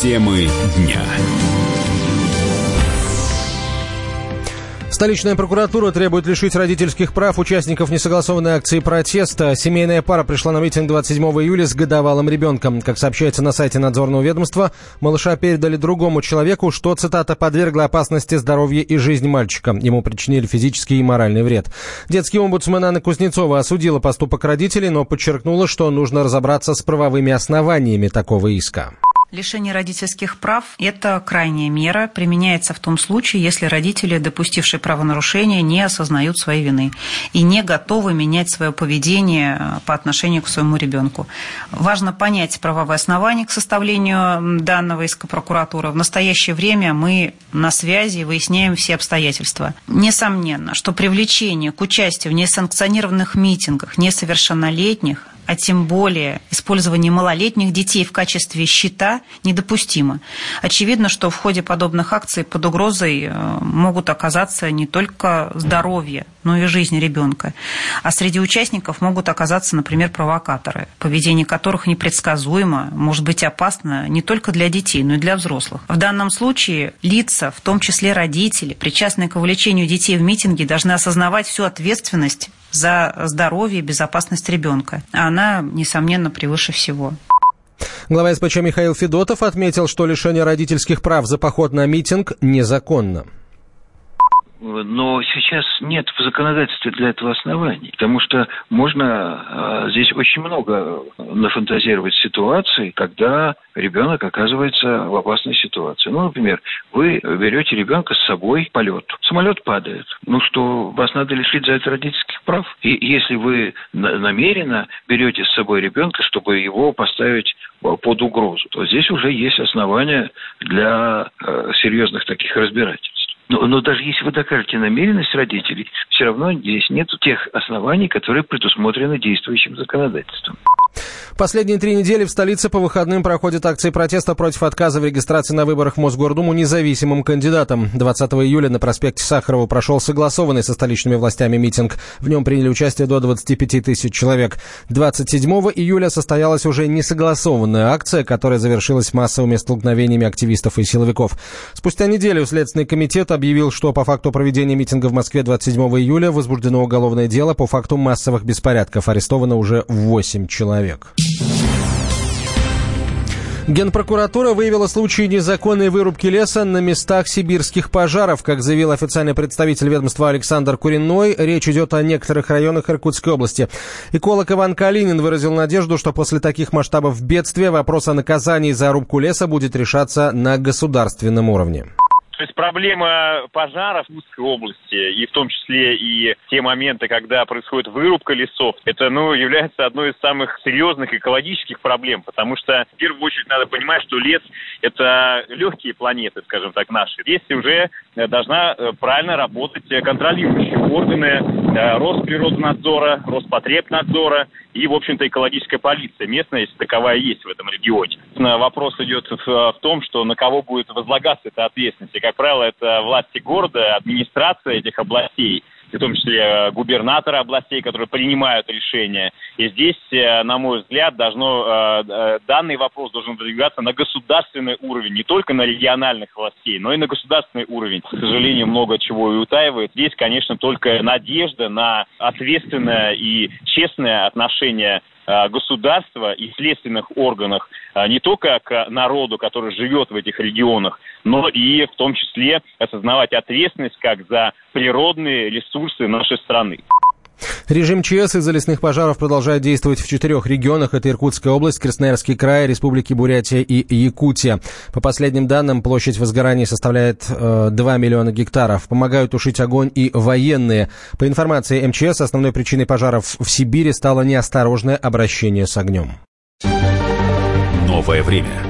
Темы дня. Столичная прокуратура требует лишить родительских прав участников несогласованной акции протеста. Семейная пара пришла на митинг 27 июля с годовалым ребенком. Как сообщается на сайте надзорного ведомства, малыша передали другому человеку, что, цитата, подвергло опасности здоровья и жизнь мальчика. Ему причинили физический и моральный вред. Детский омбудсмен Анна Кузнецова осудила поступок родителей, но подчеркнула, что нужно разобраться с правовыми основаниями такого иска. Лишение родительских прав – это крайняя мера, применяется в том случае, если родители, допустившие правонарушение, не осознают своей вины и не готовы менять свое поведение э, по отношению к своему ребенку. Важно понять правовые основания к составлению данного иска прокуратуры. В настоящее время мы на связи выясняем все обстоятельства. Несомненно, что привлечение к участию в несанкционированных митингах несовершеннолетних а тем более использование малолетних детей в качестве щита недопустимо. Очевидно, что в ходе подобных акций под угрозой э, могут оказаться не только здоровье, но и жизнь ребенка. А среди участников могут оказаться, например, провокаторы, поведение которых непредсказуемо, может быть опасно не только для детей, но и для взрослых. В данном случае лица, в том числе родители, причастные к увлечению детей в митинге, должны осознавать всю ответственность за здоровье и безопасность ребенка. А она, несомненно, превыше всего. Глава СПЧ Михаил Федотов отметил, что лишение родительских прав за поход на митинг незаконно но сейчас нет в законодательстве для этого оснований, потому что можно э, здесь очень много нафантазировать ситуаций, когда ребенок оказывается в опасной ситуации. Ну, например, вы берете ребенка с собой в полет. Самолет падает. Ну что, вас надо лишить за это родительских прав? И если вы намеренно берете с собой ребенка, чтобы его поставить под угрозу, то здесь уже есть основания для э, серьезных таких разбирательств. Но, но даже если вы докажете намеренность родителей, все равно здесь нет тех оснований, которые предусмотрены действующим законодательством. Последние три недели в столице по выходным проходят акции протеста против отказа в регистрации на выборах в Мосгордуму независимым кандидатам. 20 июля на проспекте Сахарова прошел согласованный со столичными властями митинг. В нем приняли участие до 25 тысяч человек. 27 июля состоялась уже несогласованная акция, которая завершилась массовыми столкновениями активистов и силовиков. Спустя неделю Следственный комитет объявил, что по факту проведения митинга в Москве 27 июля возбуждено уголовное дело по факту массовых беспорядков. Арестовано уже 8 человек. Генпрокуратура выявила случаи незаконной вырубки леса на местах сибирских пожаров. Как заявил официальный представитель ведомства Александр Куриной, речь идет о некоторых районах Иркутской области. Эколог Иван Калинин выразил надежду, что после таких масштабов бедствия вопрос о наказании за рубку леса будет решаться на государственном уровне. То есть проблема пожаров в узкой области, и в том числе и те моменты, когда происходит вырубка лесов, это ну, является одной из самых серьезных экологических проблем, потому что в первую очередь надо понимать, что лес – это легкие планеты, скажем так, наши. Здесь уже э, должна э, правильно работать контролирующие органы э, Росприроднадзора, Роспотребнадзора и, в общем-то, экологическая полиция местная, если таковая есть в этом регионе. Вопрос идет в, в том, что на кого будет возлагаться эта ответственность. И, как правило, это власти города, администрация этих областей, в том числе э, губернаторы областей, которые принимают решения. И здесь, э, на мой взгляд, должно, э, данный вопрос должен продвигаться на государственный уровень, не только на региональных властей, но и на государственный уровень. К сожалению, много чего и утаивает. Здесь, конечно, только надежда на ответственное и честное отношение государства и следственных органах э, не только к народу, который живет в этих регионах, но и в том числе осознавать ответственность как за природные ресурсы нашей страны. Режим ЧС из-за лесных пожаров продолжает действовать в четырех регионах. Это Иркутская область, Красноярский край, Республики Бурятия и Якутия. По последним данным, площадь возгораний составляет э, 2 миллиона гектаров. Помогают тушить огонь и военные. По информации МЧС, основной причиной пожаров в Сибири стало неосторожное обращение с огнем. Новое время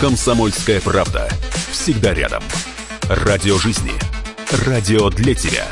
«Комсомольская правда» всегда рядом. Радио жизни. Радио для тебя.